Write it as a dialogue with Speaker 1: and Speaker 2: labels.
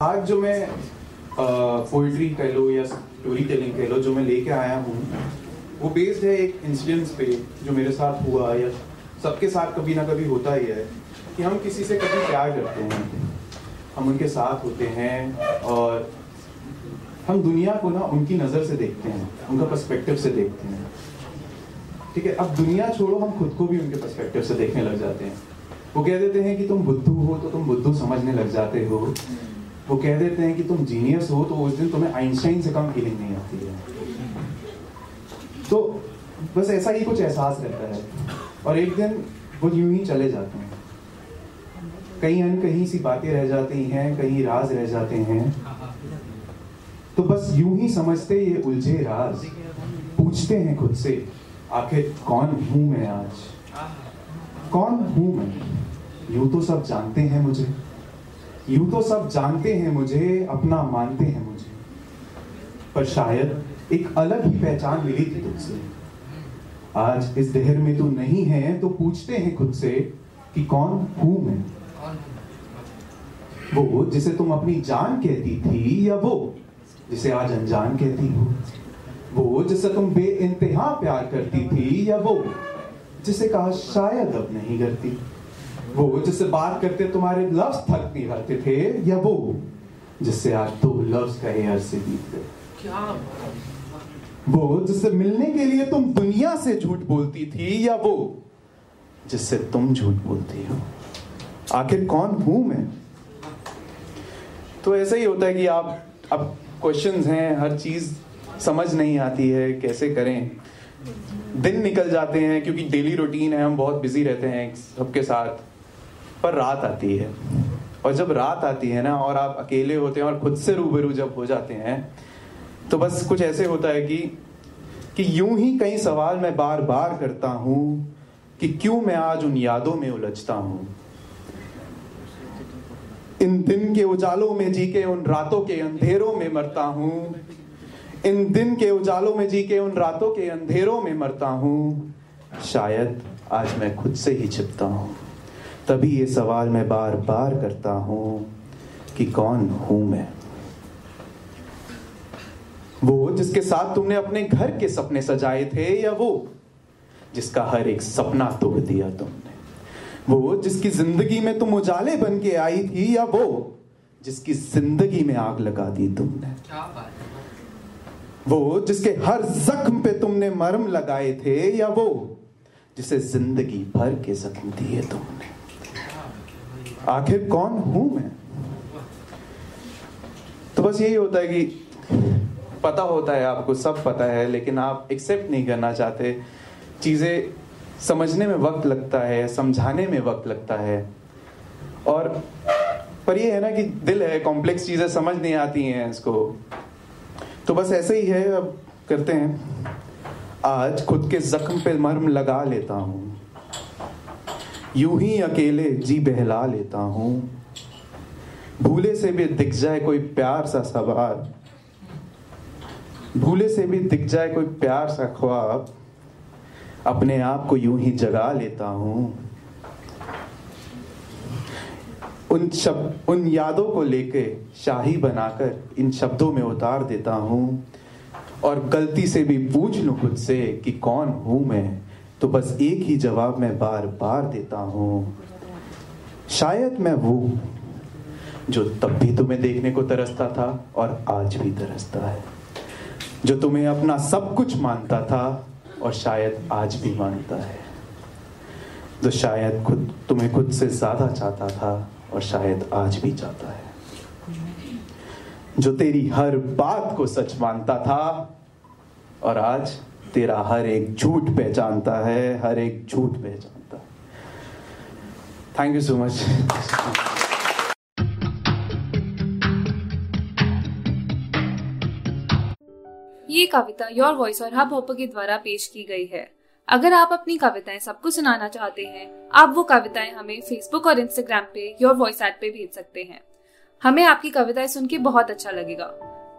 Speaker 1: आज जो मैं पोइट्री कह लो या स्टोरी टेलिंग कह लो जो मैं लेके आया हूँ, वो बेस्ड है एक इंसिडेंस पे जो मेरे साथ हुआ या सबके साथ कभी ना कभी होता ही है कि हम किसी से कभी प्यार करते हैं। हम उनके साथ होते हैं और हम दुनिया को ना उनकी नज़र से देखते हैं, उनका पर्सपेक्टिव से देखते हैं। ठीक है, अब दुनिया छोड़ो, हम खुद को भी उनके पर्सपेक्टिव से देखने लग जाते हैं। वो कह देते हैं कि तुम बुद्धू हो तो तुम बुद्धू समझने लग जाते हो। वो कह देते हैं कि तुम जीनियस हो तो उस दिन तुम्हें आइंस्टाइन से कम फीलिंग नहीं आती है। तो बस ऐसा ही कुछ एहसास रहता है। और एक दिन वो यूँ ही चले जाते हैं। कहीं अन कहीं सी बातें रह जाती हैं, कहीं राज रह जाते हैं। तो बस यूँ ही समझते ये उलझे राज। पूछते हैं खुद से, आखिर कौन हूँ मैं आज? कौन हूँ मैं? यूँ तो सब जानते हैं मुझे। यूँ तो सब जानते हैं मुझे, अपना मानते हैं मुझे। पर शायद एक अलग ही पहचान मिली थी तुझसे। आज इस देहर में तू नहीं है तो पूछते हैं खुद से कि कौन हूँ मैं? वो जिसे तुम अपनी जान कहती थी, या वो जिसे आज अनजान कहती हो? वो जिसे तुम बे प्यार करती थी, या वो जिसे कहा शायद अब नहीं करती? वो जिससे बात करते तुम्हारे लफ्ज थक नहीं रहते थे या वो? जिससे आज दो लफ्ज का एयर से बीत गए।
Speaker 2: क्या
Speaker 1: वो जिससे मिलने के लिए तुम दुनिया से झूठ बोलती थी या वो? जिससे तुम झूठ बोलती हो। आखिर कौन हूँ मैं? तो ऐसा ही होता है कि आप अब क्वेश्चंस हैं हर चीज़ समझ नहीं आती है कैसे करें? दिन निकल जाते हैं क्योंकि डेली रूटीन है हम बहुत बिज़ी रहते हैं सबके साथ। पर रात आती है। और जब रात आती है ना, और आप अकेले होते हैं और खुद से रूबरू जब हो जाते हैं तो बस कुछ ऐसे होता है कि कि यूँ ही कई सवाल मैं बार बार करता हूँ कि क्यों मैं आज उन यादों में उलझता हूँ। इन दिन के उजालों में जी के उन रातों के अंधेरों में मरता हूँ। इन दिन के उजालों में जी के उन रातों के अंधेरों में मरता हूँ। शायद आज मैं खुद से ही छिपता हूँ। तभी ये सवाल मैं बार बार करता हूँ कि कौन हूँ मैं? वो जिसके साथ तुमने अपने घर के सपने सजाए थे या वो जिसका हर एक सपना तोड़ दिया तुमने? वो जिसकी ज़िंदगी में तुम उजाले बन के आई थी या वो जिसकी ज़िंदगी में आग लगा दी तुमने?
Speaker 2: क्या बात
Speaker 1: वो जिसके हर जख्म पे तुमने मरम लगाए थे या वो जिसे ज़िंदगी भर के जख्म दिए तुमने? आखिर कौन हूँ मैं? तो बस यही होता है कि पता होता है, आपको सब पता है, लेकिन आप एक्सेप्ट नहीं करना चाहते। चीज़ें समझने में वक्त लगता है, समझाने में वक्त लगता है। और, पर ये है ना कि दिल है कॉम्प्लेक्स चीज़ें समझ नहीं आती हैं इसको। तो बस ऐसे ही है, अब करते हैं। आज खुद के जख्म पे मर्म लगा लेता हूँ। यूँ ही अकेले जी बहला लेता हूँ। भूले से भी दिख जाए कोई प्यार सा सवार। भूले से भी दिख जाए कोई प्यार सा ख्वाब। अपने आप को यूँ ही जगा लेता हूँ। उन शब्द उन यादों को लेके शाही बनाकर इन शब्दों में उतार देता हूँ। और गलती से भी पूछ लूँ खुद से कि कौन हूँ मैं? तो बस एक ही जवाब मैं बार बार देता हूँ। शायद मैं वो जो तब भी तुम्हें देखने को तरसता था और आज भी तरसता है, जो तुम्हें अपना सब कुछ मानता था और शायद आज भी मानता है। जो शायद खुद, तुम्हें खुद से ज़्यादा चाहता था और शायद आज भी चाहता है। जो तेरी हर बात को सच मानता था और आज तेरा हर एक झूठ पहचानता है, हर एक झूठ पहचानता है। थैंक यू सो मच
Speaker 3: ये कविता योर वॉइस और हब हॉपर के द्वारा पेश की गई है। अगर आप अपनी कविताएँ सबको सुनाना चाहते हैं, आप वो कविताएँ हमें फेसबुक और इंस्टाग्राम पे योर वॉइस ऐप पे भेज सकते हैं। हमें आपकी कविताएँ सुन के बहुत अच्छा लगेगा।